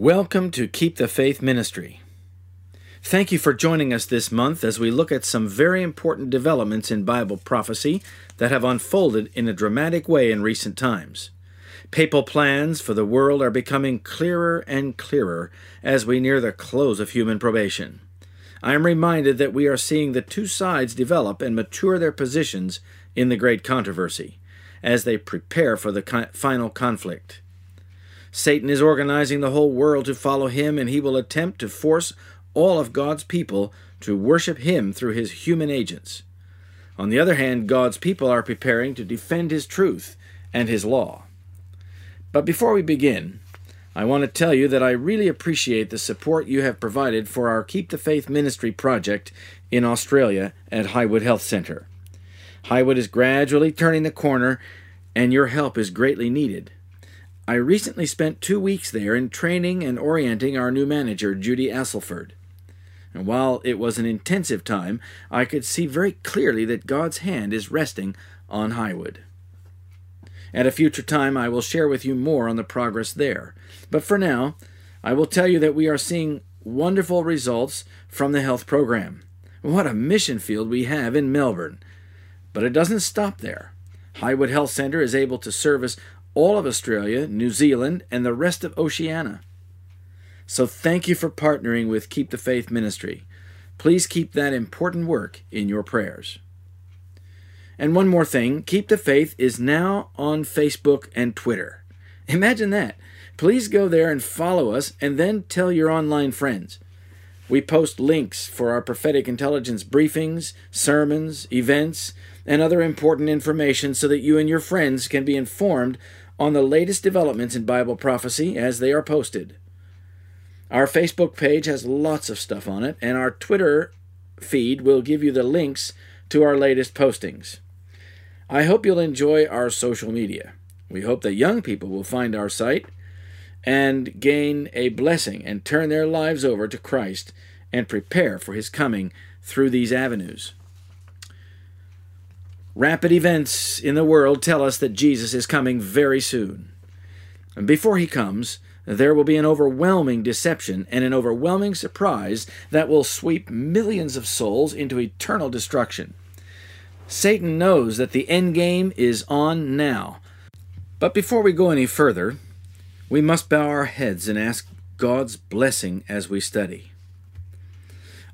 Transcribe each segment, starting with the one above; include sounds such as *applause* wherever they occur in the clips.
Welcome to Keep the Faith Ministry. Thank you for joining us this month as we look at some very important developments in Bible prophecy that have unfolded in a dramatic way in recent times. Papal plans for the world are becoming clearer and clearer as we near the close of human probation. I am reminded that we are seeing the two sides develop and mature their positions in the great controversy as they prepare for the final conflict. Satan is organizing the whole world to follow him, and he will attempt to force all of God's people to worship him through his human agents. On the other hand, God's people are preparing to defend his truth and his law. But before we begin, I want to tell you that I really appreciate the support you have provided for our Keep the Faith ministry project in Australia at Highwood Health Centre. Highwood is gradually turning the corner, and your help is greatly needed. I recently spent two weeks there in training and orienting our new manager, Judy Asselford. And while it was an intensive time, I could see very clearly that God's hand is resting on Highwood. At a future time, I will share with you more on the progress there. But for now, I will tell you that we are seeing wonderful results from the health program. What a mission field we have in Melbourne! But it doesn't stop there. Highwood Health Centre is able to service all of Australia, New Zealand, and the rest of Oceania. So thank you for partnering with Keep the Faith Ministry. Please keep that important work in your prayers. And one more thing Keep the Faith is now on Facebook and Twitter. *laughs* Imagine that. Please go there and follow us and then tell your online friends. We post links for our prophetic intelligence briefings, sermons, events, and other important information so that you and your friends can be informed on the latest developments in Bible prophecy as they are posted. Our Facebook page has lots of stuff on it, and our Twitter feed will give you the links to our latest postings. I hope you'll enjoy our social media. We hope that young people will find our site and gain a blessing and turn their lives over to Christ and prepare for his coming through these avenues. Rapid events in the world tell us that Jesus is coming very soon. And before he comes, there will be an overwhelming deception and an overwhelming surprise that will sweep millions of souls into eternal destruction. Satan knows that the end game is on now. But before we go any further, we must bow our heads and ask God's blessing as we study.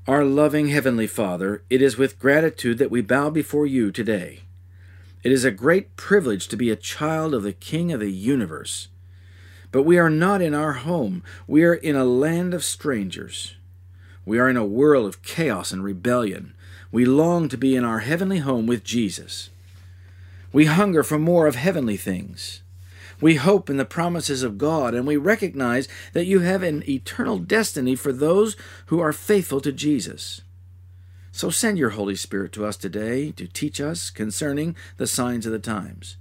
Our loving Heavenly Father, it is with gratitude that we bow before you today. It is a great privilege to be a child of the King of the universe. But we are not in our home. We are in a land of strangers. We are in a world of chaos and rebellion. We long to be in our heavenly home with Jesus. We hunger for more of heavenly things. We hope in the promises of God, and we recognize that you have an eternal destiny for those who are faithful to Jesus. So send your Holy Spirit to us today to teach us concerning the signs of the times.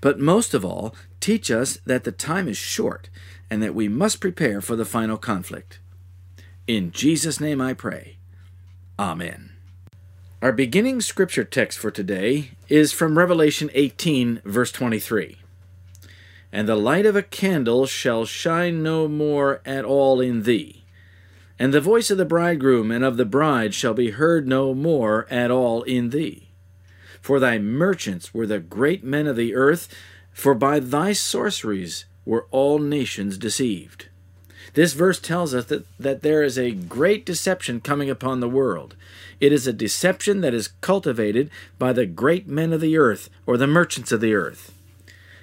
But most of all, teach us that the time is short and that we must prepare for the final conflict. In Jesus' name I pray. Amen. Our beginning scripture text for today is from Revelation 18, verse 23 and the light of a candle shall shine no more at all in thee. And the voice of the bridegroom and of the bride shall be heard no more at all in thee. For thy merchants were the great men of the earth, for by thy sorceries were all nations deceived. This verse tells us that, that there is a great deception coming upon the world. It is a deception that is cultivated by the great men of the earth, or the merchants of the earth.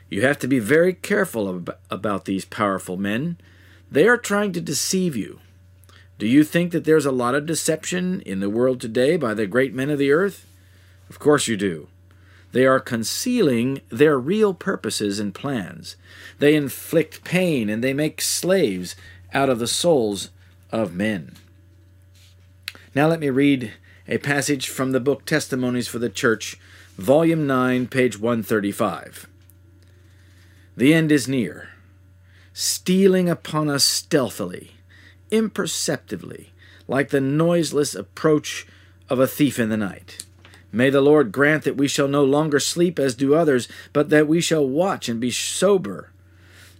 You have to be very careful about these powerful men. They are trying to deceive you. Do you think that there's a lot of deception in the world today by the great men of the earth? Of course you do. They are concealing their real purposes and plans. They inflict pain and they make slaves out of the souls of men. Now let me read a passage from the book Testimonies for the Church, volume 9, page 135. The end is near, stealing upon us stealthily, imperceptibly, like the noiseless approach of a thief in the night. May the Lord grant that we shall no longer sleep as do others, but that we shall watch and be sober.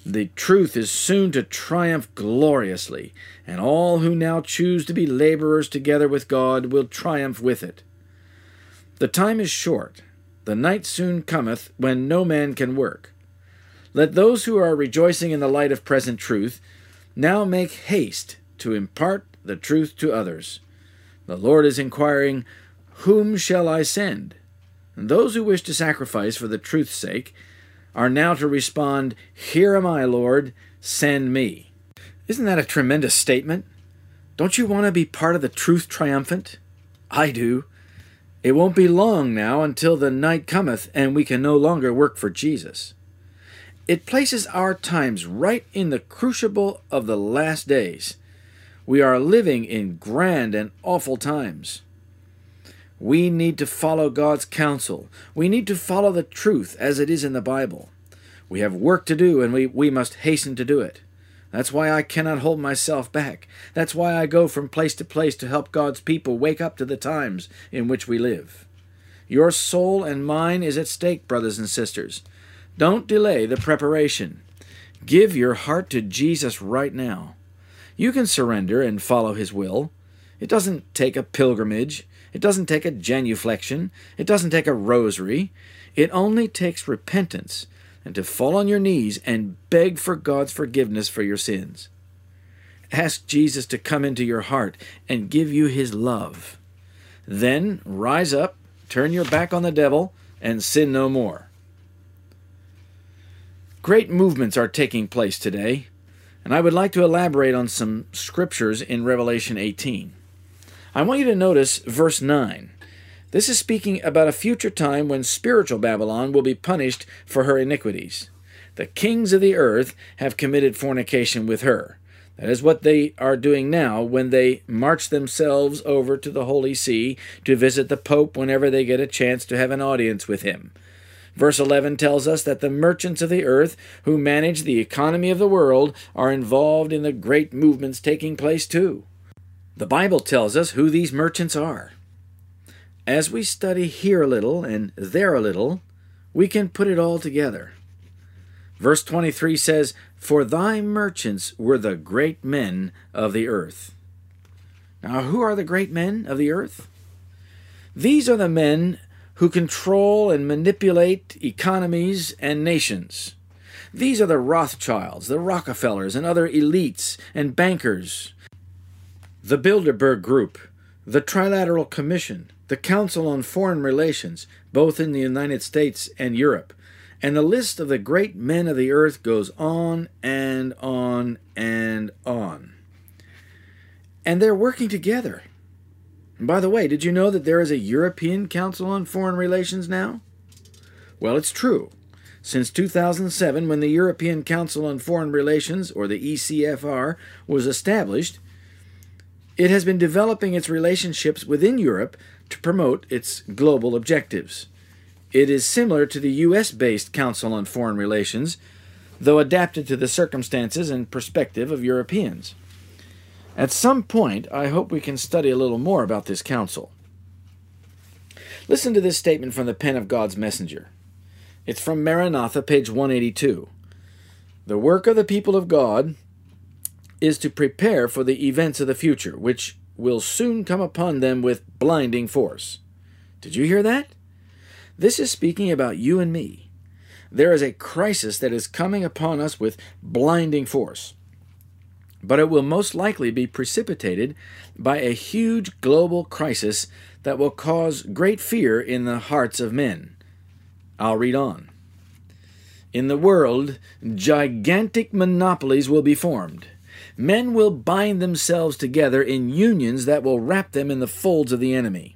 The truth is soon to triumph gloriously, and all who now choose to be laborers together with God will triumph with it. The time is short, the night soon cometh when no man can work. Let those who are rejoicing in the light of present truth now make haste to impart the truth to others. The Lord is inquiring, whom shall I send? And those who wish to sacrifice for the truth's sake are now to respond, Here am I, Lord, send me. Isn't that a tremendous statement? Don't you want to be part of the truth triumphant? I do. It won't be long now until the night cometh and we can no longer work for Jesus. It places our times right in the crucible of the last days. We are living in grand and awful times. We need to follow God's counsel. We need to follow the truth as it is in the Bible. We have work to do, and we, we must hasten to do it. That's why I cannot hold myself back. That's why I go from place to place to help God's people wake up to the times in which we live. Your soul and mine is at stake, brothers and sisters. Don't delay the preparation. Give your heart to Jesus right now. You can surrender and follow His will. It doesn't take a pilgrimage. It doesn't take a genuflection. It doesn't take a rosary. It only takes repentance and to fall on your knees and beg for God's forgiveness for your sins. Ask Jesus to come into your heart and give you his love. Then rise up, turn your back on the devil, and sin no more. Great movements are taking place today, and I would like to elaborate on some scriptures in Revelation 18. I want you to notice verse 9. This is speaking about a future time when spiritual Babylon will be punished for her iniquities. The kings of the earth have committed fornication with her. That is what they are doing now when they march themselves over to the Holy See to visit the Pope whenever they get a chance to have an audience with him. Verse 11 tells us that the merchants of the earth who manage the economy of the world are involved in the great movements taking place too. The Bible tells us who these merchants are. As we study here a little and there a little, we can put it all together. Verse 23 says, For thy merchants were the great men of the earth. Now, who are the great men of the earth? These are the men who control and manipulate economies and nations. These are the Rothschilds, the Rockefellers, and other elites and bankers the Bilderberg Group, the Trilateral Commission, the Council on Foreign Relations, both in the United States and Europe, and the list of the great men of the earth goes on and on and on. And they're working together. By the way, did you know that there is a European Council on Foreign Relations now? Well, it's true. Since 2007, when the European Council on Foreign Relations, or the ECFR, was established, it has been developing its relationships within Europe to promote its global objectives. It is similar to the US based Council on Foreign Relations, though adapted to the circumstances and perspective of Europeans. At some point, I hope we can study a little more about this council. Listen to this statement from the pen of God's messenger. It's from Maranatha, page 182. The work of the people of God is to prepare for the events of the future, which will soon come upon them with blinding force. Did you hear that? This is speaking about you and me. There is a crisis that is coming upon us with blinding force. But it will most likely be precipitated by a huge global crisis that will cause great fear in the hearts of men. I'll read on. In the world, gigantic monopolies will be formed men will bind themselves together in unions that will wrap them in the folds of the enemy.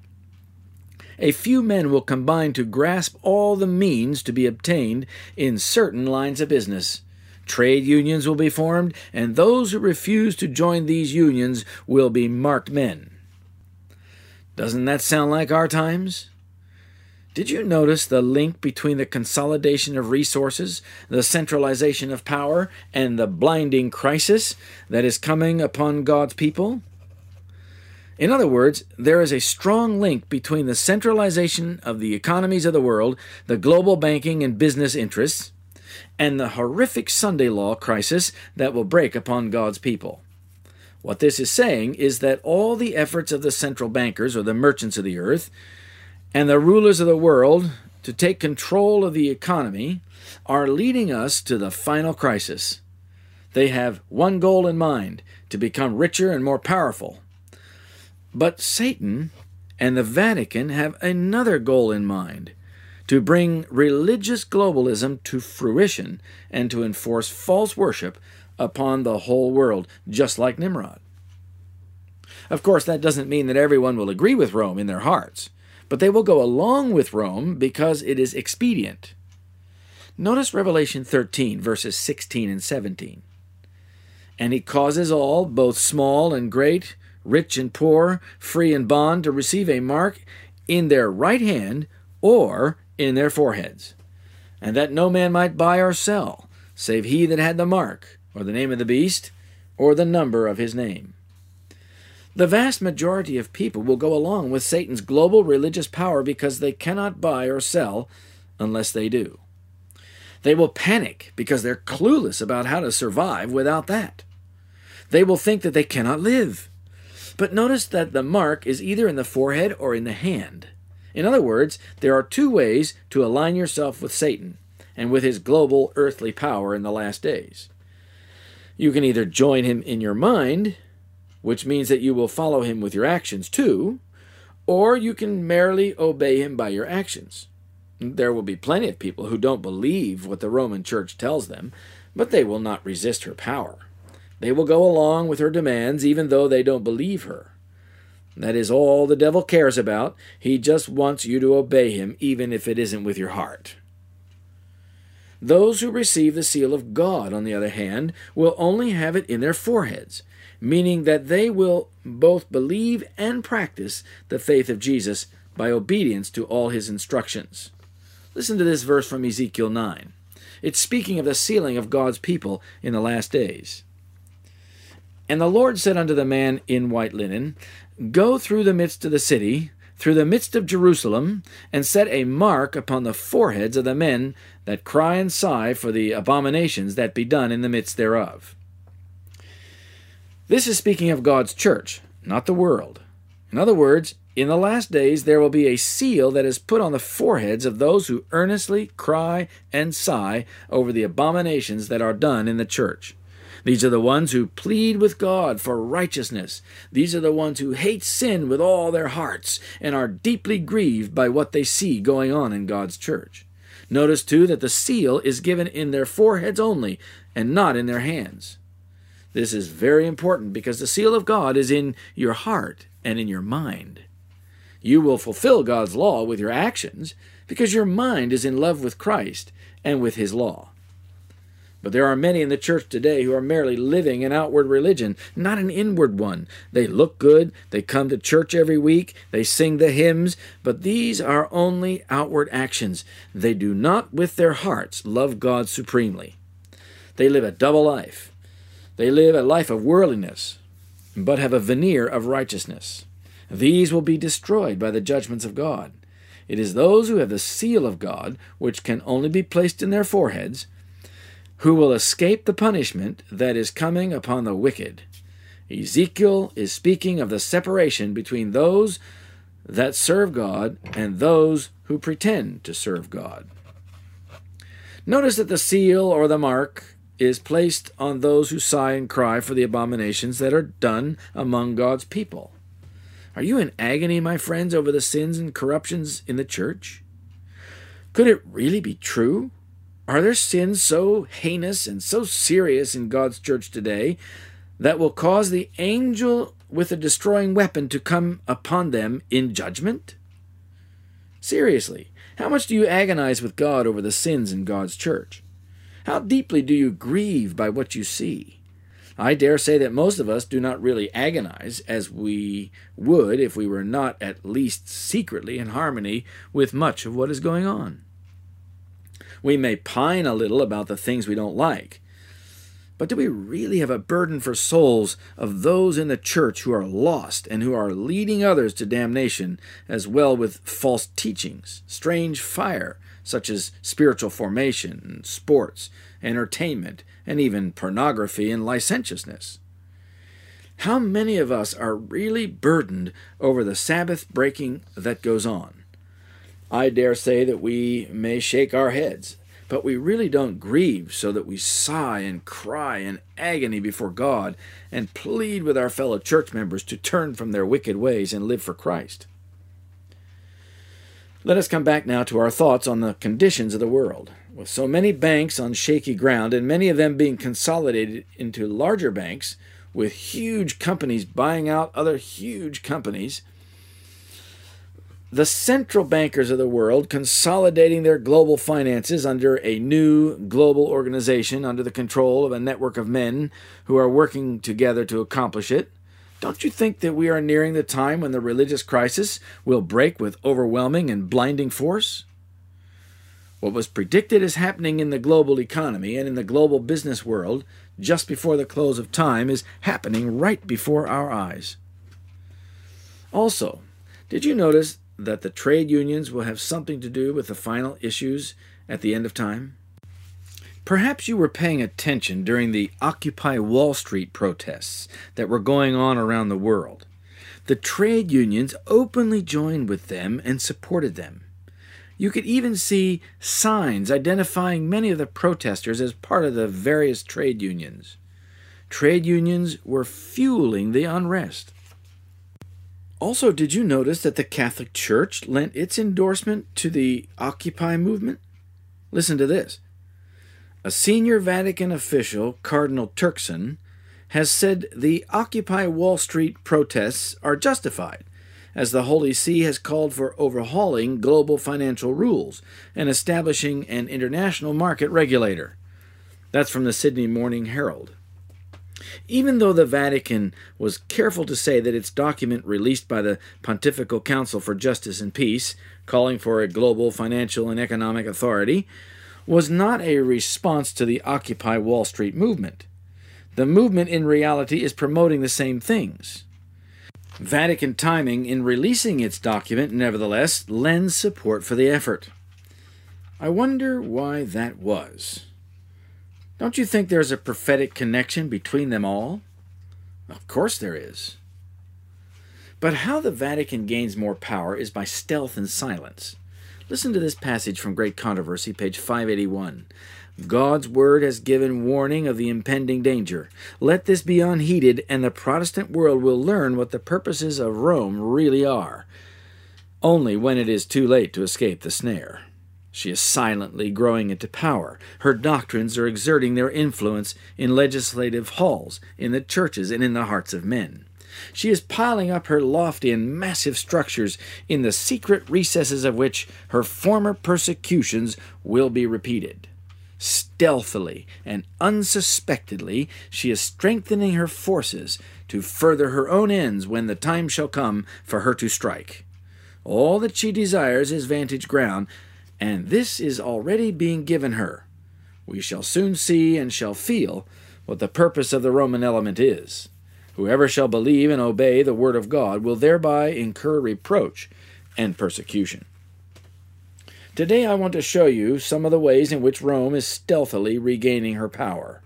A few men will combine to grasp all the means to be obtained in certain lines of business. Trade unions will be formed, and those who refuse to join these unions will be marked men. Doesn't that sound like our times? Did you notice the link between the consolidation of resources, the centralization of power, and the blinding crisis that is coming upon God's people? In other words, there is a strong link between the centralization of the economies of the world, the global banking and business interests, and the horrific Sunday law crisis that will break upon God's people. What this is saying is that all the efforts of the central bankers or the merchants of the earth and the rulers of the world to take control of the economy are leading us to the final crisis. They have one goal in mind to become richer and more powerful. But Satan and the Vatican have another goal in mind to bring religious globalism to fruition and to enforce false worship upon the whole world, just like Nimrod. Of course, that doesn't mean that everyone will agree with Rome in their hearts, but they will go along with Rome because it is expedient. Notice Revelation 13, verses 16 and 17. And he causes all, both small and great, rich and poor, free and bond, to receive a mark in their right hand or in their foreheads, and that no man might buy or sell, save he that had the mark, or the name of the beast, or the number of his name. The vast majority of people will go along with Satan's global religious power because they cannot buy or sell unless they do. They will panic because they're clueless about how to survive without that. They will think that they cannot live. But notice that the mark is either in the forehead or in the hand. In other words, there are two ways to align yourself with Satan and with his global earthly power in the last days. You can either join him in your mind which means that you will follow him with your actions too, or you can merely obey him by your actions. There will be plenty of people who don't believe what the Roman Church tells them, but they will not resist her power. They will go along with her demands even though they don't believe her. That is all the devil cares about. He just wants you to obey him, even if it isn't with your heart. Those who receive the seal of God, on the other hand, will only have it in their foreheads meaning that they will both believe and practice the faith of Jesus by obedience to all his instructions. Listen to this verse from Ezekiel 9. It's speaking of the sealing of God's people in the last days. And the Lord said unto the man in white linen, Go through the midst of the city, through the midst of Jerusalem, and set a mark upon the foreheads of the men that cry and sigh for the abominations that be done in the midst thereof. This is speaking of God's church, not the world. In other words, in the last days there will be a seal that is put on the foreheads of those who earnestly cry and sigh over the abominations that are done in the church. These are the ones who plead with God for righteousness. These are the ones who hate sin with all their hearts and are deeply grieved by what they see going on in God's church. Notice, too, that the seal is given in their foreheads only and not in their hands. This is very important because the seal of God is in your heart and in your mind. You will fulfill God's law with your actions because your mind is in love with Christ and with His law. But there are many in the church today who are merely living an outward religion, not an inward one. They look good, they come to church every week, they sing the hymns, but these are only outward actions. They do not, with their hearts, love God supremely. They live a double life. They live a life of worldliness, but have a veneer of righteousness. These will be destroyed by the judgments of God. It is those who have the seal of God, which can only be placed in their foreheads, who will escape the punishment that is coming upon the wicked. Ezekiel is speaking of the separation between those that serve God and those who pretend to serve God. Notice that the seal or the mark is placed on those who sigh and cry for the abominations that are done among God's people. Are you in agony, my friends, over the sins and corruptions in the church? Could it really be true? Are there sins so heinous and so serious in God's church today that will cause the angel with a destroying weapon to come upon them in judgment? Seriously, how much do you agonize with God over the sins in God's church? How deeply do you grieve by what you see? I dare say that most of us do not really agonize as we would if we were not at least secretly in harmony with much of what is going on. We may pine a little about the things we don't like, but do we really have a burden for souls of those in the church who are lost and who are leading others to damnation, as well with false teachings, strange fire, such as spiritual formation, sports, entertainment, and even pornography and licentiousness? How many of us are really burdened over the Sabbath breaking that goes on? I dare say that we may shake our heads but we really don't grieve so that we sigh and cry in agony before God and plead with our fellow church members to turn from their wicked ways and live for Christ. Let us come back now to our thoughts on the conditions of the world. With so many banks on shaky ground and many of them being consolidated into larger banks, with huge companies buying out other huge companies, the central bankers of the world consolidating their global finances under a new global organization under the control of a network of men who are working together to accomplish it. Don't you think that we are nearing the time when the religious crisis will break with overwhelming and blinding force? What was predicted as happening in the global economy and in the global business world just before the close of time is happening right before our eyes. Also, did you notice that the trade unions will have something to do with the final issues at the end of time? Perhaps you were paying attention during the Occupy Wall Street protests that were going on around the world. The trade unions openly joined with them and supported them. You could even see signs identifying many of the protesters as part of the various trade unions. Trade unions were fueling the unrest. Also, did you notice that the Catholic Church lent its endorsement to the Occupy movement? Listen to this. A senior Vatican official, Cardinal Turkson, has said the Occupy Wall Street protests are justified, as the Holy See has called for overhauling global financial rules and establishing an international market regulator. That's from the Sydney Morning Herald. Even though the Vatican was careful to say that its document released by the Pontifical Council for Justice and Peace, calling for a global financial and economic authority, was not a response to the Occupy Wall Street movement. The movement in reality is promoting the same things. Vatican timing in releasing its document, nevertheless, lends support for the effort. I wonder why that was. Don't you think there's a prophetic connection between them all? Of course there is. But how the Vatican gains more power is by stealth and silence. Listen to this passage from Great Controversy, page 581. God's word has given warning of the impending danger. Let this be unheeded, and the Protestant world will learn what the purposes of Rome really are, only when it is too late to escape the snare. She is silently growing into power. Her doctrines are exerting their influence in legislative halls, in the churches, and in the hearts of men. She is piling up her lofty and massive structures in the secret recesses of which her former persecutions will be repeated. Stealthily and unsuspectedly, she is strengthening her forces to further her own ends when the time shall come for her to strike. All that she desires is vantage ground and this is already being given her. We shall soon see and shall feel what the purpose of the Roman element is. Whoever shall believe and obey the word of God will thereby incur reproach and persecution. Today I want to show you some of the ways in which Rome is stealthily regaining her power.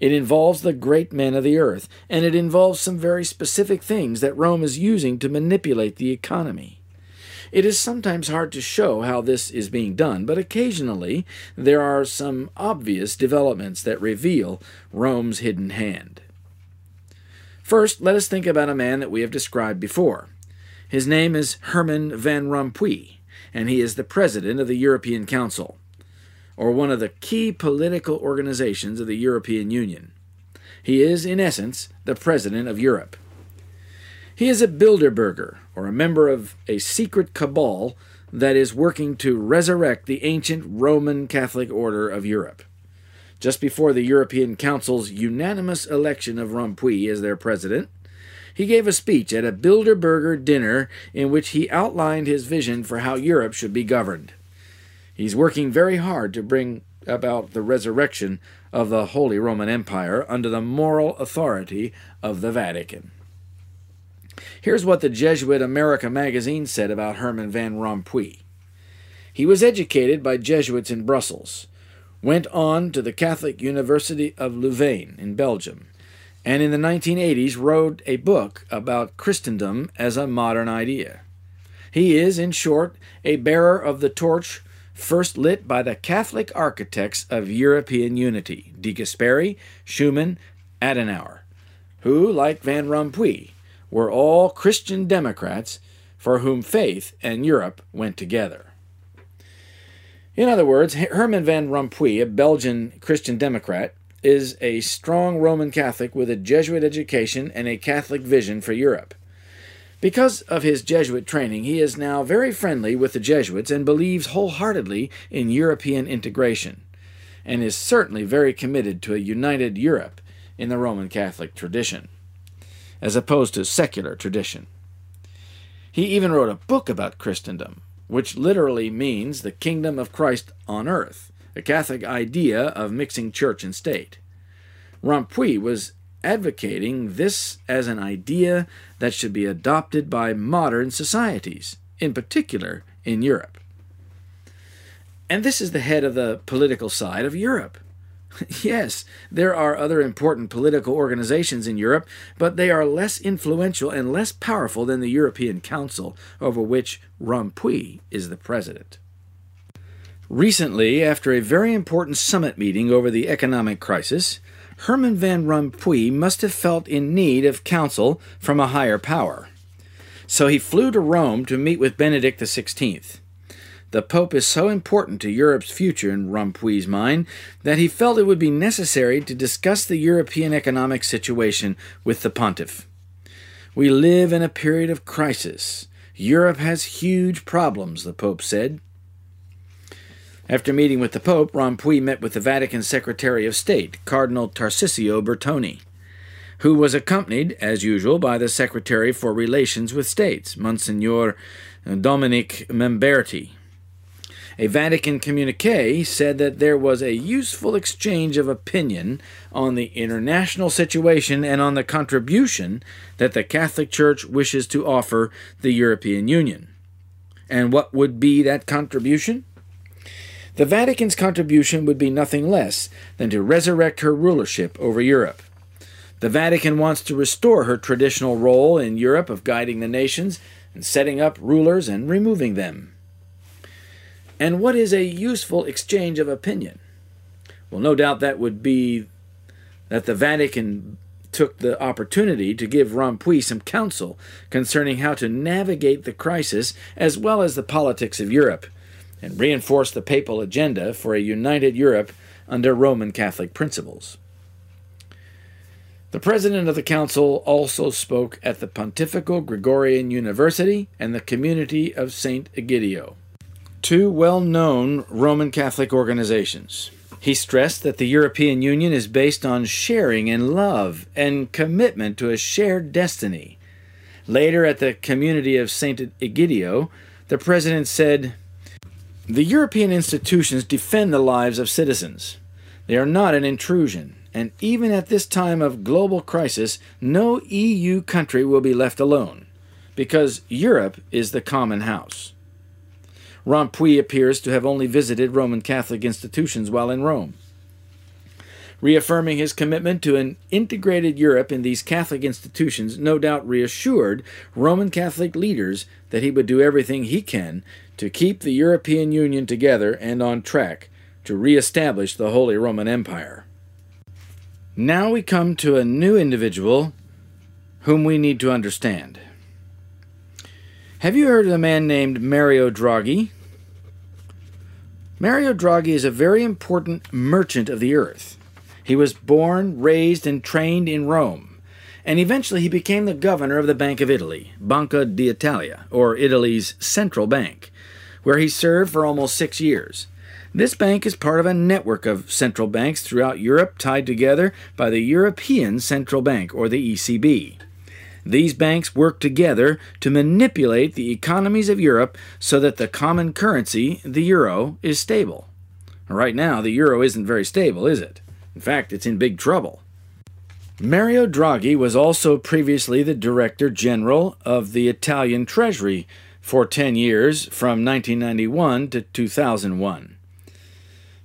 It involves the great men of the earth, and it involves some very specific things that Rome is using to manipulate the economy. It is sometimes hard to show how this is being done, but occasionally there are some obvious developments that reveal Rome's hidden hand. First, let us think about a man that we have described before. His name is Herman Van Rompuy, and he is the president of the European Council, or one of the key political organizations of the European Union. He is, in essence, the president of Europe. He is a Bilderberger, or a member of a secret cabal that is working to resurrect the ancient Roman Catholic order of Europe. Just before the European Council's unanimous election of Rompuy as their president, he gave a speech at a Bilderberger dinner in which he outlined his vision for how Europe should be governed. He's working very hard to bring about the resurrection of the Holy Roman Empire under the moral authority of the Vatican. Here's what the Jesuit America magazine said about Herman van Rompuy. He was educated by Jesuits in Brussels, went on to the Catholic University of Louvain in Belgium, and in the 1980s wrote a book about Christendom as a modern idea. He is, in short, a bearer of the torch first lit by the Catholic architects of European unity, De Gasperi, Schuman, Adenauer, who, like Van Rompuy, were all Christian Democrats for whom faith and Europe went together. In other words, Herman van Rompuy, a Belgian Christian Democrat, is a strong Roman Catholic with a Jesuit education and a Catholic vision for Europe. Because of his Jesuit training, he is now very friendly with the Jesuits and believes wholeheartedly in European integration, and is certainly very committed to a united Europe in the Roman Catholic tradition, as opposed to secular tradition. He even wrote a book about Christendom, which literally means the kingdom of Christ on earth, a Catholic idea of mixing church and state. Rompuy was advocating this as an idea that should be adopted by modern societies, in particular in Europe. And this is the head of the political side of Europe. *laughs* yes, there are other important political organizations in Europe, but they are less influential and less powerful than the European Council, over which Rompuy is the president. Recently, after a very important summit meeting over the economic crisis, Herman van Rompuy must have felt in need of counsel from a higher power. So he flew to Rome to meet with Benedict XVI. The Pope is so important to Europe's future in Rompuy's mind that he felt it would be necessary to discuss the European economic situation with the Pontiff. We live in a period of crisis. Europe has huge problems, the Pope said. After meeting with the Pope, Rompuy met with the Vatican Secretary of State, Cardinal Tarcisio Bertone, who was accompanied, as usual, by the Secretary for Relations with States, Monsignor Dominique Mamberti. A Vatican communique said that there was a useful exchange of opinion on the international situation and on the contribution that the Catholic Church wishes to offer the European Union. And what would be that contribution? The Vatican's contribution would be nothing less than to resurrect her rulership over Europe. The Vatican wants to restore her traditional role in Europe of guiding the nations and setting up rulers and removing them. And what is a useful exchange of opinion? Well, no doubt that would be that the Vatican took the opportunity to give Rompuy some counsel concerning how to navigate the crisis as well as the politics of Europe and reinforce the papal agenda for a united Europe under Roman Catholic principles. The president of the council also spoke at the Pontifical Gregorian University and the community of St. Egidio, two well known Roman Catholic organizations. He stressed that the European Union is based on sharing and love and commitment to a shared destiny. Later, at the community of St. Egidio, the president said, the European institutions defend the lives of citizens. They are not an intrusion, and even at this time of global crisis, no EU country will be left alone, because Europe is the common house. Rompuy appears to have only visited Roman Catholic institutions while in Rome. Reaffirming his commitment to an integrated Europe in these Catholic institutions no doubt reassured Roman Catholic leaders that he would do everything he can to keep the European Union together and on track to reestablish the Holy Roman Empire. Now we come to a new individual whom we need to understand. Have you heard of a man named Mario Draghi? Mario Draghi is a very important merchant of the earth. He was born, raised, and trained in Rome, and eventually he became the governor of the Bank of Italy, Banca d'Italia, or Italy's central bank, where he served for almost six years. This bank is part of a network of central banks throughout Europe tied together by the European Central Bank, or the ECB. These banks work together to manipulate the economies of Europe so that the common currency, the euro, is stable. Right now, the euro isn't very stable, is it? In fact, it's in big trouble. Mario Draghi was also previously the Director General of the Italian Treasury for 10 years from 1991 to 2001.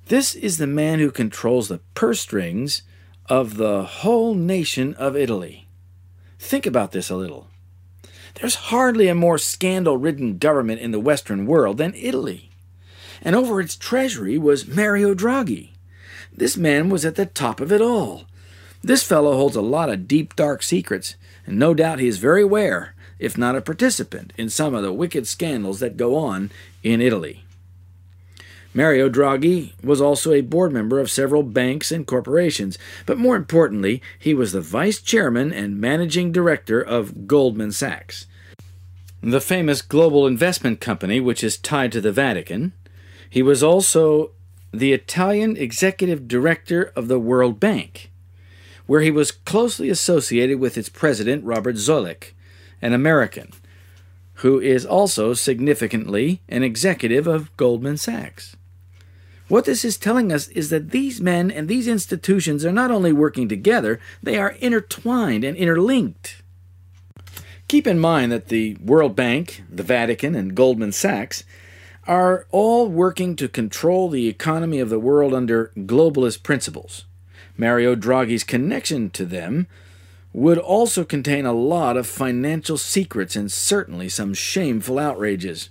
This is the man who controls the purse strings of the whole nation of Italy. Think about this a little. There's hardly a more scandal ridden government in the Western world than Italy. And over its treasury was Mario Draghi. This man was at the top of it all. This fellow holds a lot of deep, dark secrets, and no doubt he is very aware, if not a participant, in some of the wicked scandals that go on in Italy. Mario Draghi was also a board member of several banks and corporations, but more importantly, he was the vice chairman and managing director of Goldman Sachs, the famous global investment company which is tied to the Vatican. He was also the Italian executive director of the World Bank, where he was closely associated with its president, Robert Zoellick, an American, who is also significantly an executive of Goldman Sachs. What this is telling us is that these men and these institutions are not only working together, they are intertwined and interlinked. Keep in mind that the World Bank, the Vatican, and Goldman Sachs are all working to control the economy of the world under globalist principles. Mario Draghi's connection to them would also contain a lot of financial secrets and certainly some shameful outrages.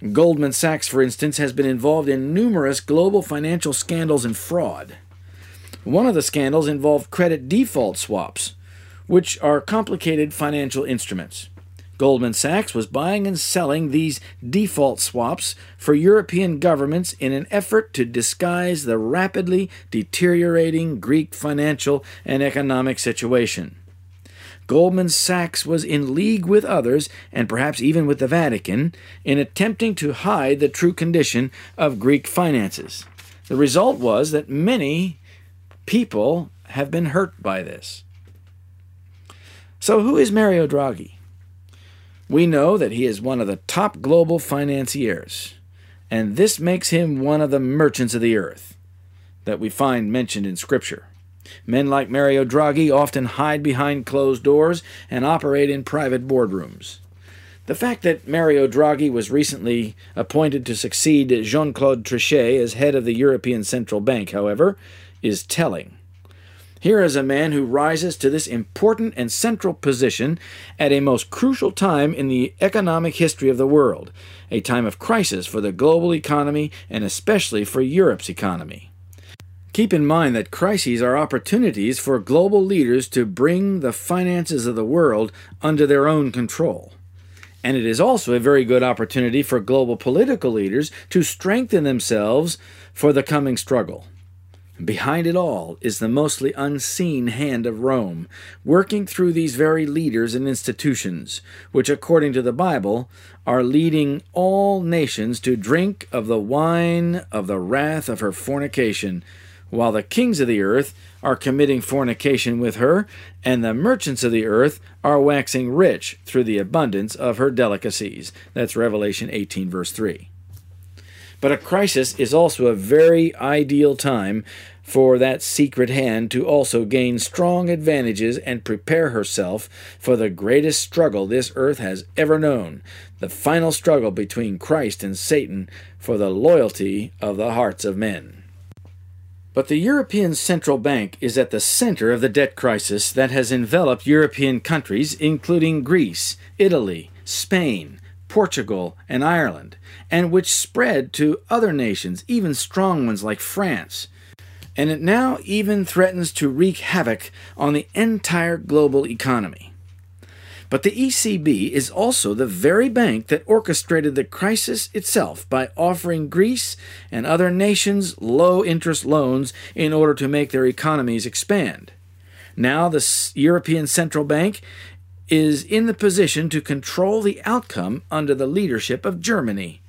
Goldman Sachs, for instance, has been involved in numerous global financial scandals and fraud. One of the scandals involved credit default swaps, which are complicated financial instruments. Goldman Sachs was buying and selling these default swaps for European governments in an effort to disguise the rapidly deteriorating Greek financial and economic situation. Goldman Sachs was in league with others, and perhaps even with the Vatican, in attempting to hide the true condition of Greek finances. The result was that many people have been hurt by this. So, who is Mario Draghi? We know that he is one of the top global financiers, and this makes him one of the merchants of the earth that we find mentioned in Scripture. Men like Mario Draghi often hide behind closed doors and operate in private boardrooms. The fact that Mario Draghi was recently appointed to succeed Jean Claude Trichet as head of the European Central Bank, however, is telling. Here is a man who rises to this important and central position at a most crucial time in the economic history of the world, a time of crisis for the global economy and especially for Europe's economy. Keep in mind that crises are opportunities for global leaders to bring the finances of the world under their own control. And it is also a very good opportunity for global political leaders to strengthen themselves for the coming struggle. Behind it all is the mostly unseen hand of Rome, working through these very leaders and institutions, which, according to the Bible, are leading all nations to drink of the wine of the wrath of her fornication while the kings of the earth are committing fornication with her, and the merchants of the earth are waxing rich through the abundance of her delicacies. That's Revelation 18, verse 3. But a crisis is also a very ideal time for that secret hand to also gain strong advantages and prepare herself for the greatest struggle this earth has ever known the final struggle between Christ and Satan for the loyalty of the hearts of men. But the European Central Bank is at the center of the debt crisis that has enveloped European countries, including Greece, Italy, Spain, Portugal, and Ireland, and which spread to other nations, even strong ones like France. And it now even threatens to wreak havoc on the entire global economy. But the ECB is also the very bank that orchestrated the crisis itself by offering Greece and other nations low interest loans in order to make their economies expand. Now, the European Central Bank is in the position to control the outcome under the leadership of Germany.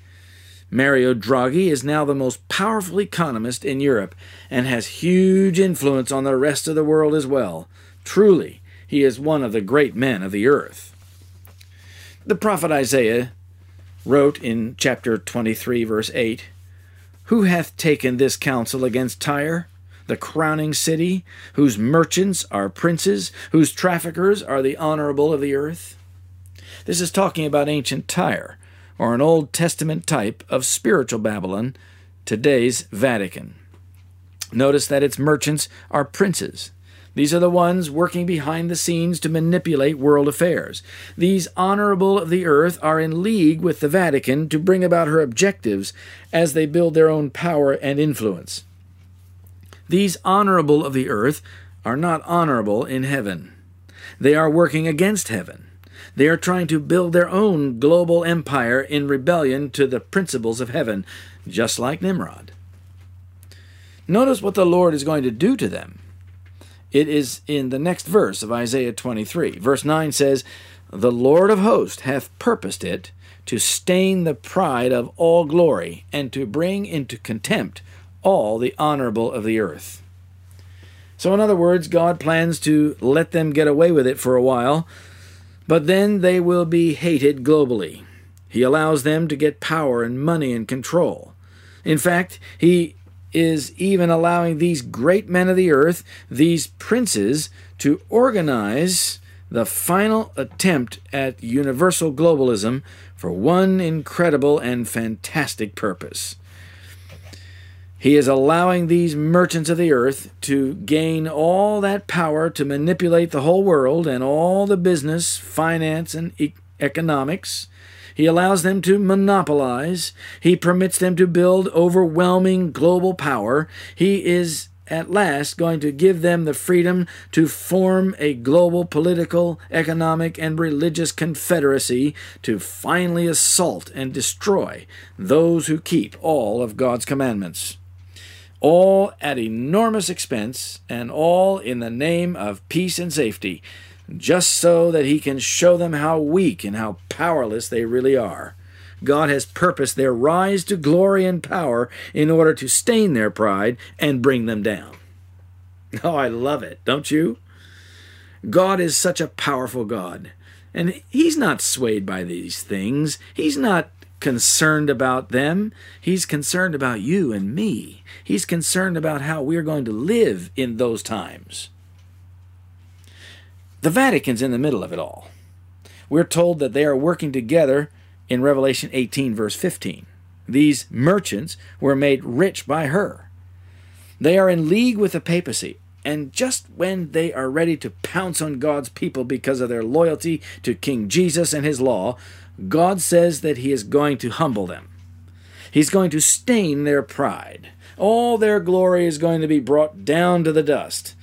Mario Draghi is now the most powerful economist in Europe and has huge influence on the rest of the world as well. Truly, he is one of the great men of the earth. The prophet Isaiah wrote in chapter 23, verse 8 Who hath taken this counsel against Tyre? the crowning city, whose merchants are princes, whose traffickers are the honorable of the earth. This is talking about ancient Tyre, or an Old Testament type of spiritual Babylon, today's Vatican. Notice that its merchants are princes. These are the ones working behind the scenes to manipulate world affairs. These honorable of the earth are in league with the Vatican to bring about her objectives as they build their own power and influence. These honorable of the earth are not honorable in heaven. They are working against heaven. They are trying to build their own global empire in rebellion to the principles of heaven, just like Nimrod. Notice what the Lord is going to do to them. It is in the next verse of Isaiah 23. Verse 9 says, The Lord of hosts hath purposed it to stain the pride of all glory, and to bring into contempt all the honorable of the earth. So, in other words, God plans to let them get away with it for a while but then they will be hated globally. He allows them to get power and money and control. In fact, he is even allowing these great men of the earth, these princes, to organize the final attempt at universal globalism for one incredible and fantastic purpose. He is allowing these merchants of the earth to gain all that power to manipulate the whole world and all the business, finance, and e- economics. He allows them to monopolize. He permits them to build overwhelming global power. He is at last going to give them the freedom to form a global political, economic, and religious confederacy to finally assault and destroy those who keep all of God's commandments all at enormous expense, and all in the name of peace and safety, just so that he can show them how weak and how powerless they really are. God has purposed their rise to glory and power in order to stain their pride and bring them down. *laughs* Oh, I love it, don't you? God is such a powerful God. And he's not swayed by these things. He's not concerned about them. He's concerned about you and me. He's concerned about how we're going to live in those times. The Vatican's in the middle of it all. We're told that they are working together in Revelation 18, verse 15. These merchants were made rich by her. They are in league with the papacy, and just when they are ready to pounce on God's people because of their loyalty to King Jesus and his law, God says that He is going to humble them. He's going to stain their pride. All their glory is going to be brought down to the dust.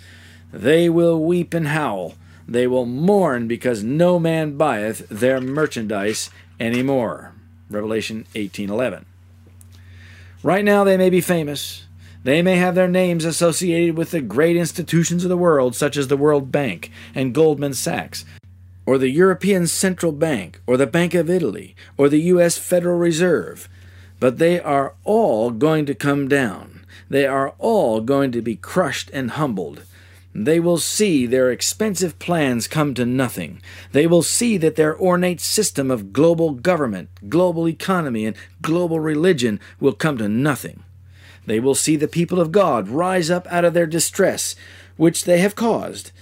They will weep and howl. They will mourn because no man buyeth their merchandise any more. Revelation 18:11. Right now they may be famous. They may have their names associated with the great institutions of the world such as the World Bank and Goldman Sachs, or the European Central Bank, or the Bank of Italy, or the U.S. Federal Reserve. But they are all going to come down. They are all going to be crushed and humbled. They will see their expensive plans come to nothing. They will see that their ornate system of global government, global economy, and global religion will come to nothing. They will see the people of God rise up out of their distress, which they have caused,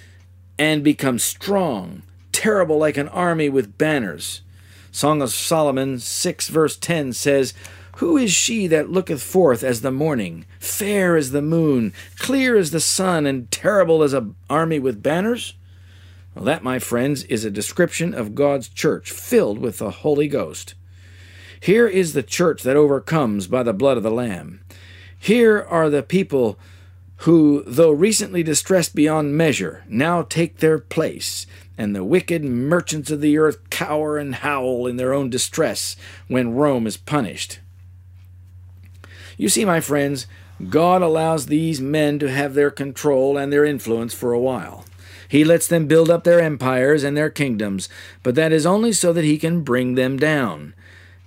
and become strong terrible like an army with banners. Song of Solomon 6 verse 10 says, Who is she that looketh forth as the morning, fair as the moon, clear as the sun, and terrible as an army with banners? Well, that, my friends, is a description of God's church filled with the Holy Ghost. Here is the church that overcomes by the blood of the Lamb. Here are the people who, though recently distressed beyond measure, now take their place and the wicked merchants of the earth cower and howl in their own distress when Rome is punished. You see, my friends, God allows these men to have their control and their influence for a while. He lets them build up their empires and their kingdoms, but that is only so that he can bring them down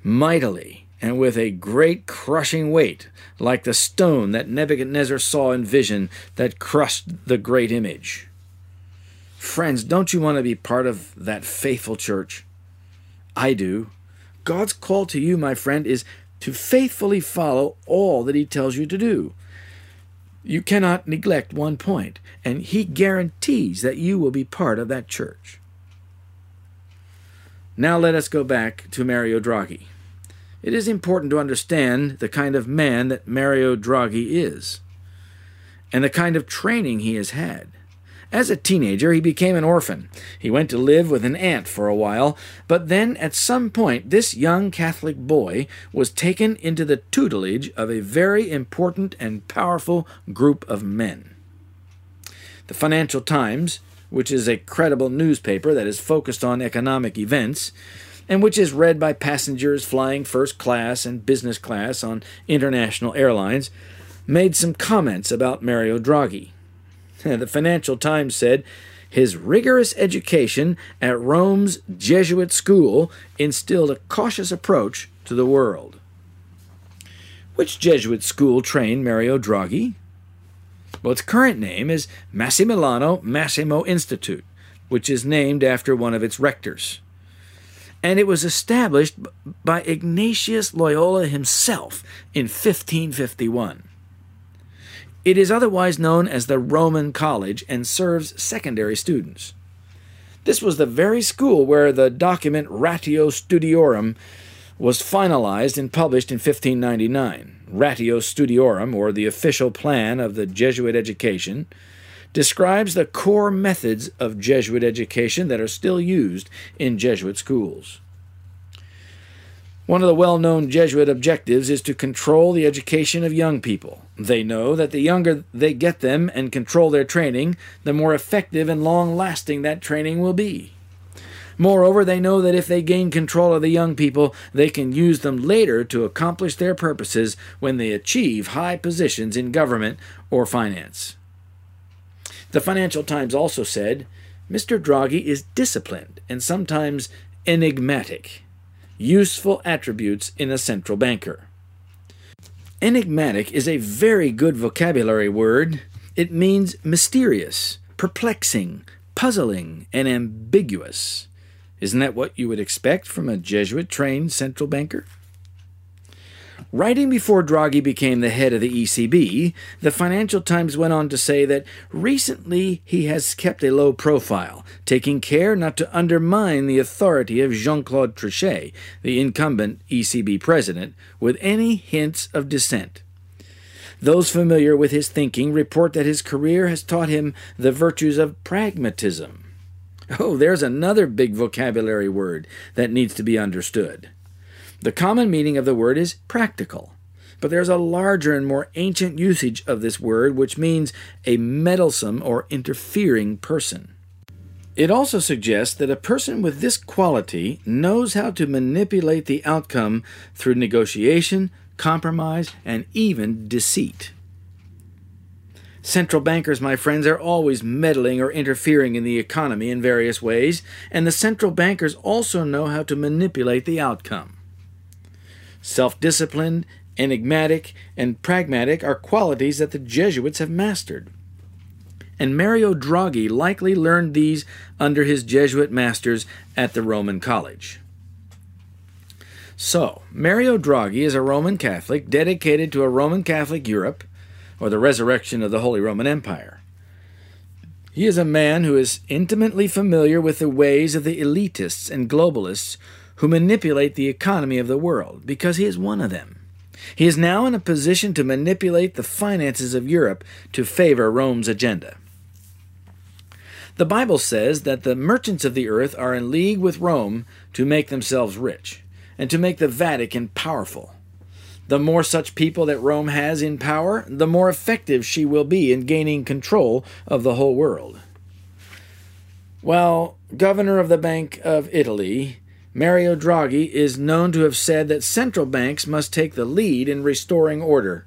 mightily and with a great crushing weight, like the stone that Nebuchadnezzar saw in vision that crushed the great image. Friends, don't you want to be part of that faithful church? I do. God's call to you, my friend, is to faithfully follow all that He tells you to do. You cannot neglect one point, and He guarantees that you will be part of that church. Now let us go back to Mario Draghi. It is important to understand the kind of man that Mario Draghi is, and the kind of training he has had. As a teenager, he became an orphan. He went to live with an aunt for a while, but then at some point, this young Catholic boy was taken into the tutelage of a very important and powerful group of men. The Financial Times, which is a credible newspaper that is focused on economic events, and which is read by passengers flying first class and business class on international airlines, made some comments about Mario Draghi. *laughs* The Financial Times said his rigorous education at Rome's Jesuit school instilled a cautious approach to the world. Which Jesuit school trained Mario Draghi? Well, its current name is Massimiliano Massimo Institute, which is named after one of its rectors. And it was established by Ignatius Loyola himself in 1551. It is otherwise known as the Roman College and serves secondary students. This was the very school where the document Ratio Studiorum was finalized and published in 1599. Ratio Studiorum, or the official plan of the Jesuit education, describes the core methods of Jesuit education that are still used in Jesuit schools. One of the well known Jesuit objectives is to control the education of young people. They know that the younger they get them and control their training, the more effective and long lasting that training will be. Moreover, they know that if they gain control of the young people, they can use them later to accomplish their purposes when they achieve high positions in government or finance. The Financial Times also said Mr. Draghi is disciplined and sometimes enigmatic useful attributes in a central banker. Enigmatic is a very good vocabulary word. It means mysterious, perplexing, puzzling, and ambiguous. Isn't that what you would expect from a Jesuit trained central banker? Writing before Draghi became the head of the ECB, the Financial Times went on to say that recently he has kept a low profile, taking care not to undermine the authority of Jean Claude Trichet, the incumbent ECB president, with any hints of dissent. Those familiar with his thinking report that his career has taught him the virtues of pragmatism. Oh, there's another big vocabulary word that needs to be understood. The common meaning of the word is practical, but there's a larger and more ancient usage of this word which means a meddlesome or interfering person. It also suggests that a person with this quality knows how to manipulate the outcome through negotiation, compromise, and even deceit. Central bankers, my friends, are always meddling or interfering in the economy in various ways, and the central bankers also know how to manipulate the outcome. Self disciplined, enigmatic, and pragmatic are qualities that the Jesuits have mastered. And Mario Draghi likely learned these under his Jesuit masters at the Roman College. So, Mario Draghi is a Roman Catholic dedicated to a Roman Catholic Europe, or the resurrection of the Holy Roman Empire. He is a man who is intimately familiar with the ways of the elitists and globalists who manipulate the economy of the world, because he is one of them. He is now in a position to manipulate the finances of Europe to favor Rome's agenda. The Bible says that the merchants of the earth are in league with Rome to make themselves rich and to make the Vatican powerful. The more such people that Rome has in power, the more effective she will be in gaining control of the whole world. While governor of the Bank of Italy, Mario Draghi is known to have said that central banks must take the lead in restoring order.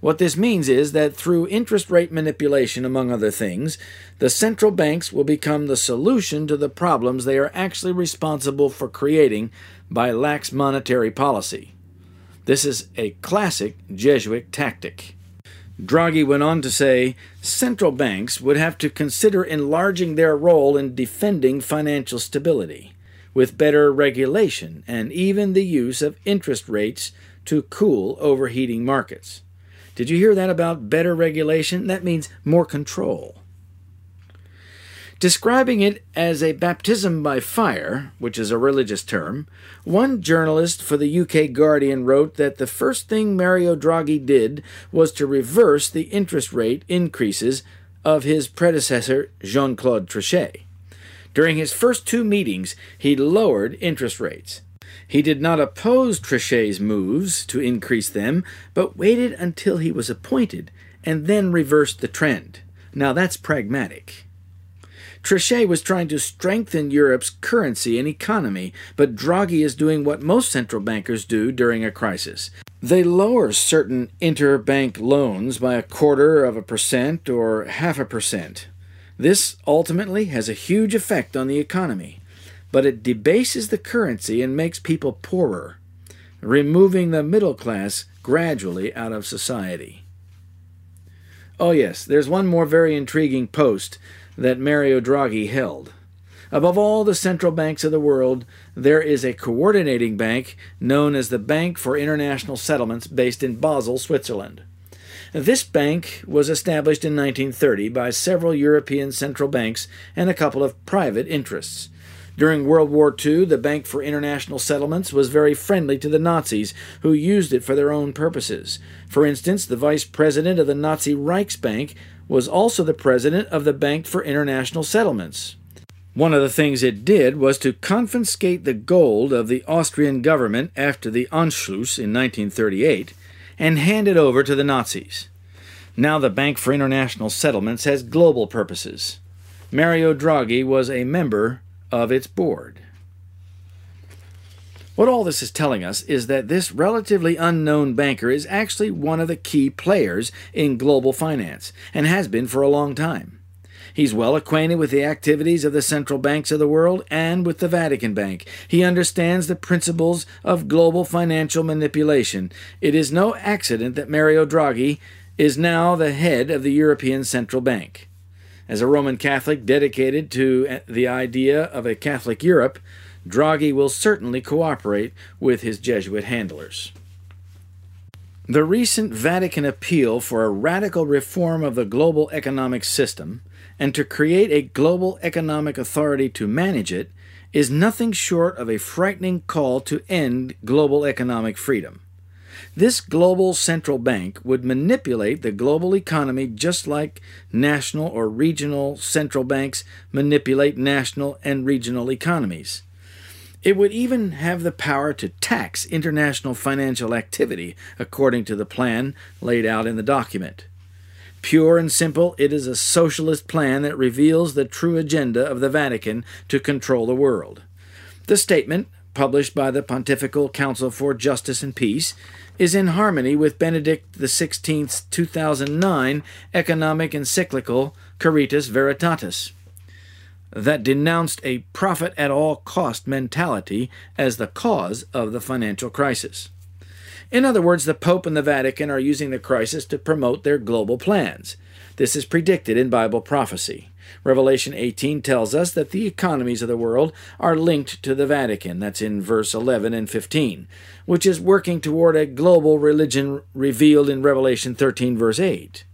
What this means is that through interest rate manipulation, among other things, the central banks will become the solution to the problems they are actually responsible for creating by lax monetary policy. This is a classic Jesuit tactic. Draghi went on to say central banks would have to consider enlarging their role in defending financial stability, with better regulation and even the use of interest rates to cool overheating markets. Did you hear that about better regulation? That means more control. Describing it as a baptism by fire, which is a religious term, one journalist for the UK Guardian wrote that the first thing Mario Draghi did was to reverse the interest rate increases of his predecessor, Jean Claude Trichet. During his first two meetings, he lowered interest rates. He did not oppose Trichet's moves to increase them, but waited until he was appointed and then reversed the trend. Now that's pragmatic. Trichet was trying to strengthen Europe's currency and economy, but Draghi is doing what most central bankers do during a crisis. They lower certain interbank loans by a quarter of a percent or half a percent. This ultimately has a huge effect on the economy, but it debases the currency and makes people poorer, removing the middle class gradually out of society. Oh, yes, there's one more very intriguing post that Mario Draghi held. Above all the central banks of the world, there is a coordinating bank known as the Bank for International Settlements based in Basel, Switzerland. This bank was established in 1930 by several European central banks and a couple of private interests. During World War II, the Bank for International Settlements was very friendly to the Nazis, who used it for their own purposes. For instance, the vice president of the Nazi Reichsbank was also the president of the Bank for International Settlements. One of the things it did was to confiscate the gold of the Austrian government after the Anschluss in 1938 and hand it over to the Nazis. Now the Bank for International Settlements has global purposes. Mario Draghi was a member of its board. What all this is telling us is that this relatively unknown banker is actually one of the key players in global finance and has been for a long time. He's well acquainted with the activities of the central banks of the world and with the Vatican Bank. He understands the principles of global financial manipulation. It is no accident that Mario Draghi is now the head of the European Central Bank. As a Roman Catholic dedicated to eh, the idea of a Catholic Europe, Draghi will certainly cooperate with his Jesuit handlers. The recent Vatican appeal for a radical reform of the global economic system and to create a global economic authority to manage it is nothing short of a frightening call to end global economic freedom. This global central bank would manipulate the global economy just like national or regional central banks manipulate national and regional economies. It would even have the power to tax international financial activity, according to the plan laid out in the document. Pure and simple, it is a socialist plan that reveals the true agenda of the Vatican to control the world. The statement, published by the Pontifical Council for Justice and Peace, is in harmony with Benedict XVI's 2009 economic encyclical Caritas Veritatis that denounced a profit at all cost mentality as the cause of the financial crisis. In other words, the Pope and the Vatican are using the crisis to promote their global plans. This is predicted in Bible prophecy. Revelation 18 tells us that the economies of the world are linked to the Vatican. That's in verse 11 and 15, which is working toward a global religion revealed in Revelation 13, verse 8.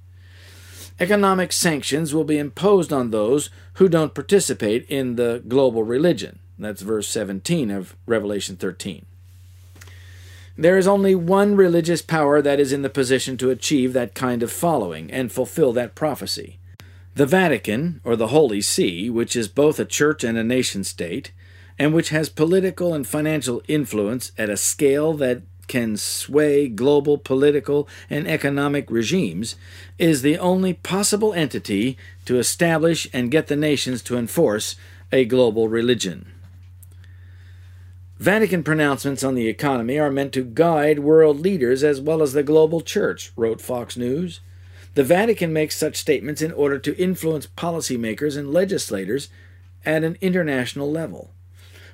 Economic sanctions will be imposed on those who don't participate in the global religion. That's verse 17 of Revelation 13. There is only one religious power that is in the position to achieve that kind of following and fulfill that prophecy. The Vatican, or the Holy See, which is both a church and a nation state, and which has political and financial influence at a scale that can sway global political and economic regimes, is the only possible entity to establish and get the nations to enforce a global religion. Vatican pronouncements on the economy are meant to guide world leaders as well as the global church, wrote Fox News. The Vatican makes such statements in order to influence policymakers and legislators at an international level.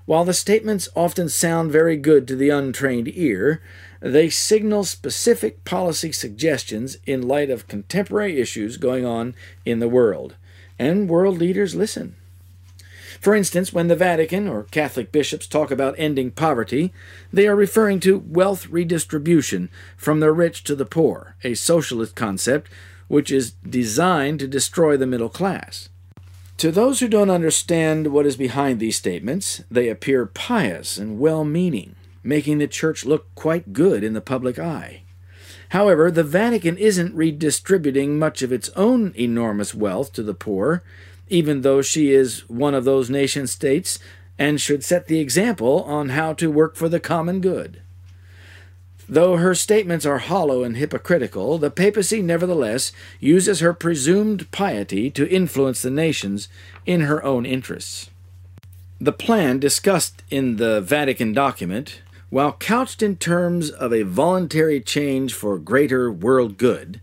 While the statements often sound very good to the untrained ear, they signal specific policy suggestions in light of contemporary issues going on in the world. And world leaders listen. For instance, when the Vatican or Catholic bishops talk about ending poverty, they are referring to wealth redistribution from the rich to the poor, a socialist concept which is designed to destroy the middle class. To those who don't understand what is behind these statements, they appear pious and well meaning making the church look quite good in the public eye. However, the Vatican isn't redistributing much of its own enormous wealth to the poor, even though she is one of those nation states and should set the example on how to work for the common good. Though her statements are hollow and hypocritical, the papacy nevertheless uses her presumed piety to influence the nations in her own interests. The plan discussed in the Vatican document while couched in terms of a voluntary change for greater world good,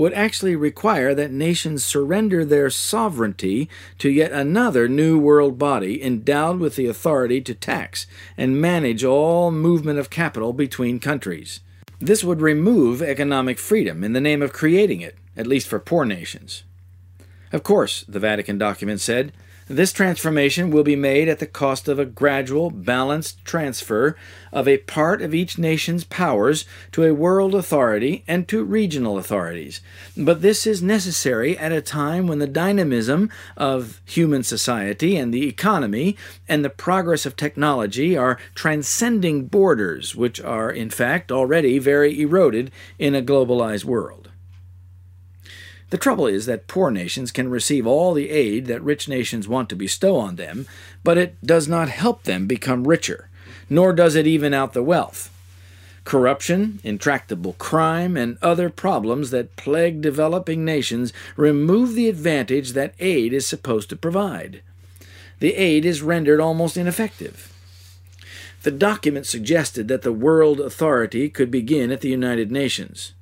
would actually require that nations surrender their sovereignty to yet another new world body endowed with the authority to tax and manage all movement of capital between countries. This would remove economic freedom in the name of creating it, at least for poor nations. Of course, the Vatican document said, this transformation will be made at the cost of a gradual, balanced transfer of a part of each nation's powers to a world authority and to regional authorities. But this is necessary at a time when the dynamism of human society and the economy and the progress of technology are transcending borders, which are, in fact, already very eroded in a globalized world. The trouble is that poor nations can receive all the aid that rich nations want to bestow on them, but it does not help them become richer, nor does it even out the wealth. Corruption, intractable crime, and other problems that plague developing nations remove the advantage that aid is supposed to provide. The aid is rendered almost ineffective. The document suggested that the world authority could begin at the United Nations.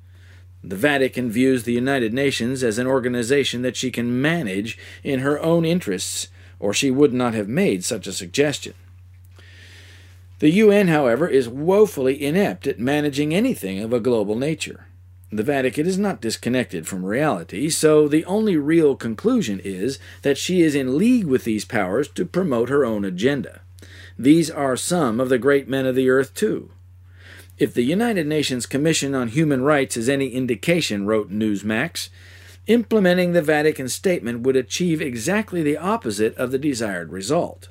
The Vatican views the United Nations as an organization that she can manage in her own interests, or she would not have made such a suggestion. The UN, however, is woefully inept at managing anything of a global nature. The Vatican is not disconnected from reality, so the only real conclusion is that she is in league with these powers to promote her own agenda. These are some of the great men of the earth, too. If the United Nations Commission on Human Rights is any indication, wrote Newsmax, implementing the Vatican statement would achieve exactly the opposite of the desired result.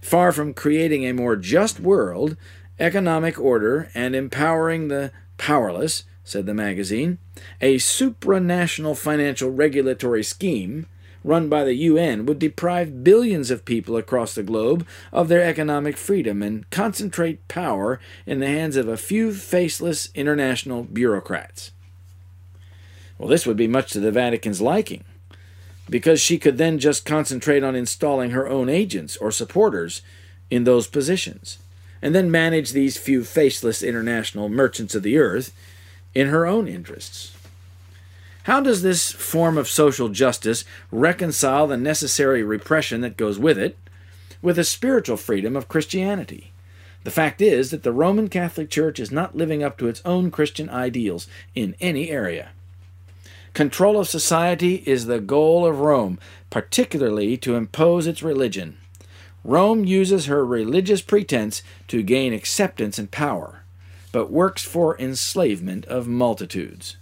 Far from creating a more just world, economic order, and empowering the powerless, said the magazine, a supranational financial regulatory scheme run by the UN would deprive billions of people across the globe of their economic freedom and concentrate power in the hands of a few faceless international bureaucrats. Well, this would be much to the Vatican's liking, because she could then just concentrate on installing her own agents or supporters in those positions, and then manage these few faceless international merchants of the earth in her own interests. How does this form of social justice reconcile the necessary repression that goes with it with the spiritual freedom of Christianity? The fact is that the Roman Catholic Church is not living up to its own Christian ideals in any area. Control of society is the goal of Rome, particularly to impose its religion. Rome uses her religious pretense to gain acceptance and power, but works for enslavement of multitudes.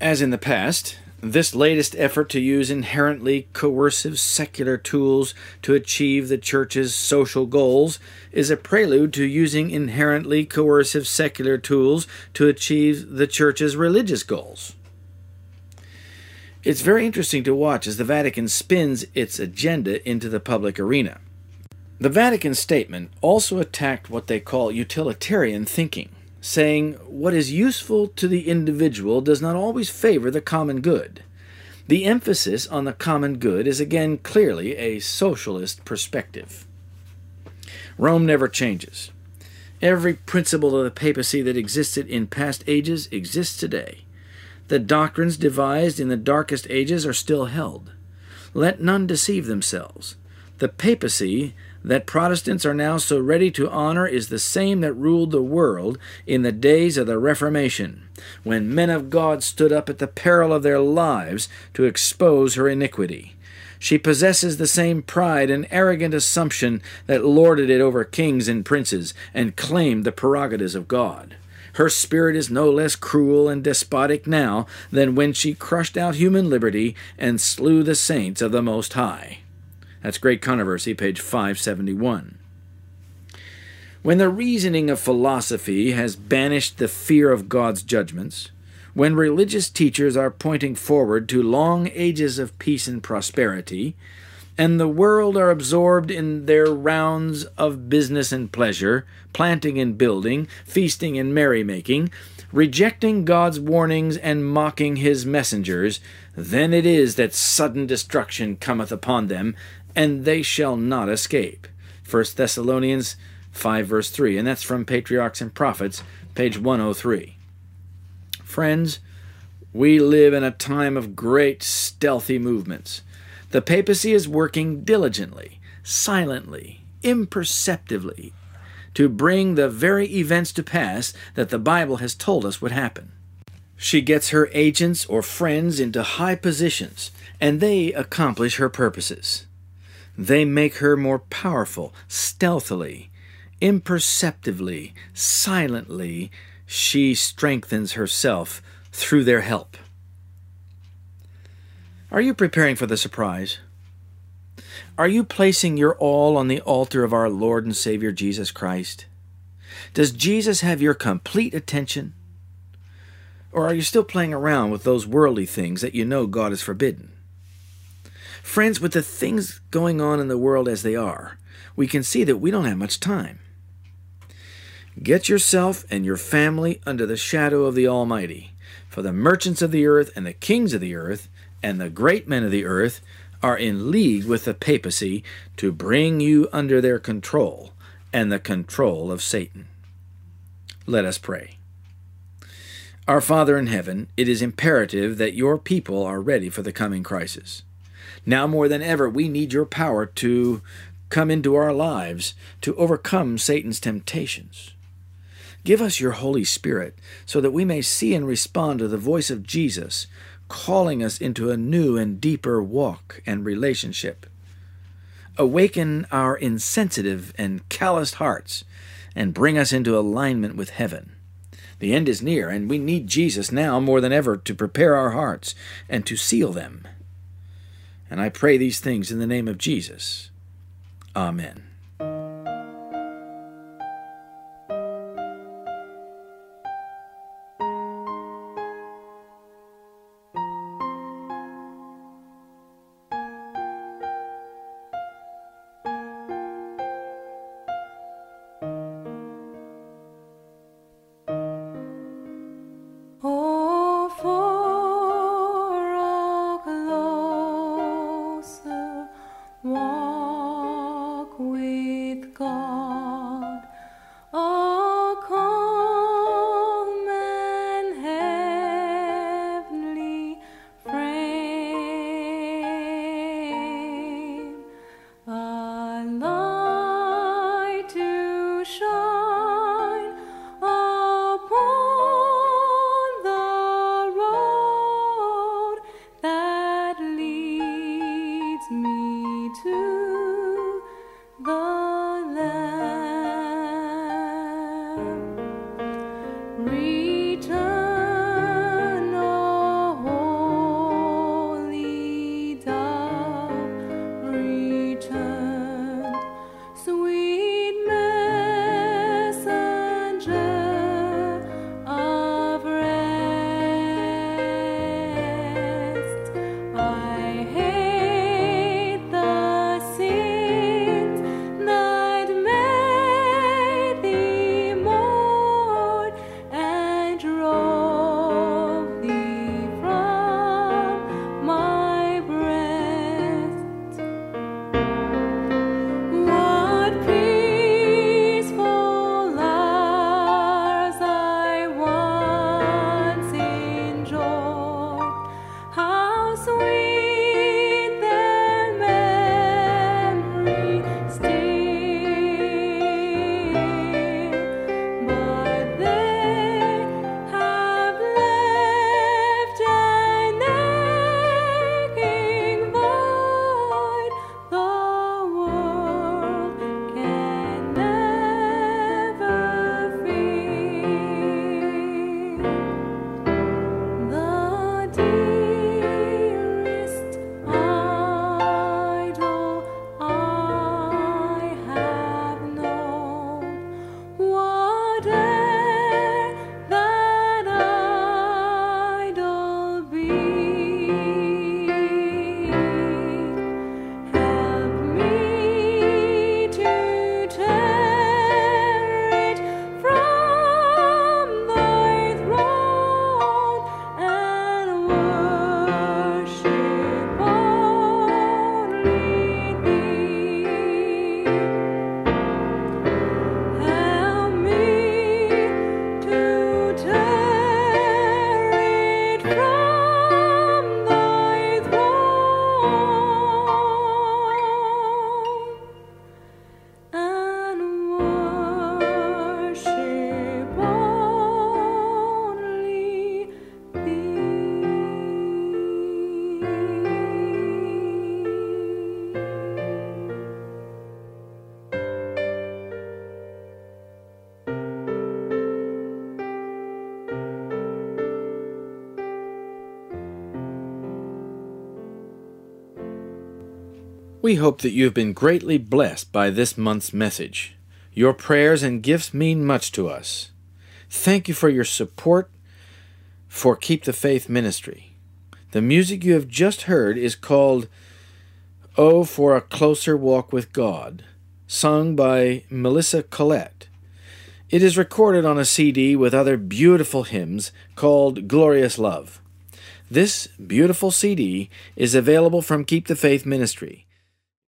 As in the past, this latest effort to use inherently coercive secular tools to achieve the Church's social goals is a prelude to using inherently coercive secular tools to achieve the Church's religious goals. It's very interesting to watch as the Vatican spins its agenda into the public arena. The Vatican statement also attacked what they call utilitarian thinking saying what is useful to the individual does not always favor the common good. The emphasis on the common good is again clearly a socialist perspective. Rome never changes. Every principle of the papacy that existed in past ages exists today. The doctrines devised in the darkest ages are still held. Let none deceive themselves. The papacy that Protestants are now so ready to honor is the same that ruled the world in the days of the Reformation, when men of God stood up at the peril of their lives to expose her iniquity. She possesses the same pride and arrogant assumption that lorded it over kings and princes and claimed the prerogatives of God. Her spirit is no less cruel and despotic now than when she crushed out human liberty and slew the saints of the Most High. That's Great Controversy, page 571. When the reasoning of philosophy has banished the fear of God's judgments, when religious teachers are pointing forward to long ages of peace and prosperity, and the world are absorbed in their rounds of business and pleasure, planting and building, feasting and merrymaking, rejecting God's warnings and mocking his messengers, then it is that sudden destruction cometh upon them, and they shall not escape. 1 Thessalonians 5 verse 3, and that's from Patriarchs and Prophets, page 103. Friends, we live in a time of great stealthy movements. The papacy is working diligently, silently, imperceptibly to bring the very events to pass that the Bible has told us would happen. She gets her agents or friends into high positions, and they accomplish her purposes. They make her more powerful, stealthily, imperceptibly, silently, she strengthens herself through their help. Are you preparing for the surprise? Are you placing your all on the altar of our Lord and Savior Jesus Christ? Does Jesus have your complete attention? Or are you still playing around with those worldly things that you know God has forbidden? Friends, with the things going on in the world as they are, we can see that we don't have much time. Get yourself and your family under the shadow of the Almighty, for the merchants of the earth and the kings of the earth and the great men of the earth are in league with the papacy to bring you under their control and the control of Satan. Let us pray. Our Father in heaven, it is imperative that your people are ready for the coming crisis. Now more than ever, we need your power to come into our lives to overcome Satan's temptations. Give us your Holy Spirit so that we may see and respond to the voice of Jesus, calling us into a new and deeper walk and relationship. Awaken our insensitive and calloused hearts and bring us into alignment with heaven. The end is near, and we need Jesus now more than ever to prepare our hearts and to seal them. And I pray these things in the name of Jesus. Amen. We hope that you have been greatly blessed by this month's message. Your prayers and gifts mean much to us. Thank you for your support for Keep the Faith ministry. The music you have just heard is called Oh for a Closer Walk with God, sung by Melissa Collette. It is recorded on a CD with other beautiful hymns called Glorious Love. This beautiful CD is available from Keep the Faith Ministry.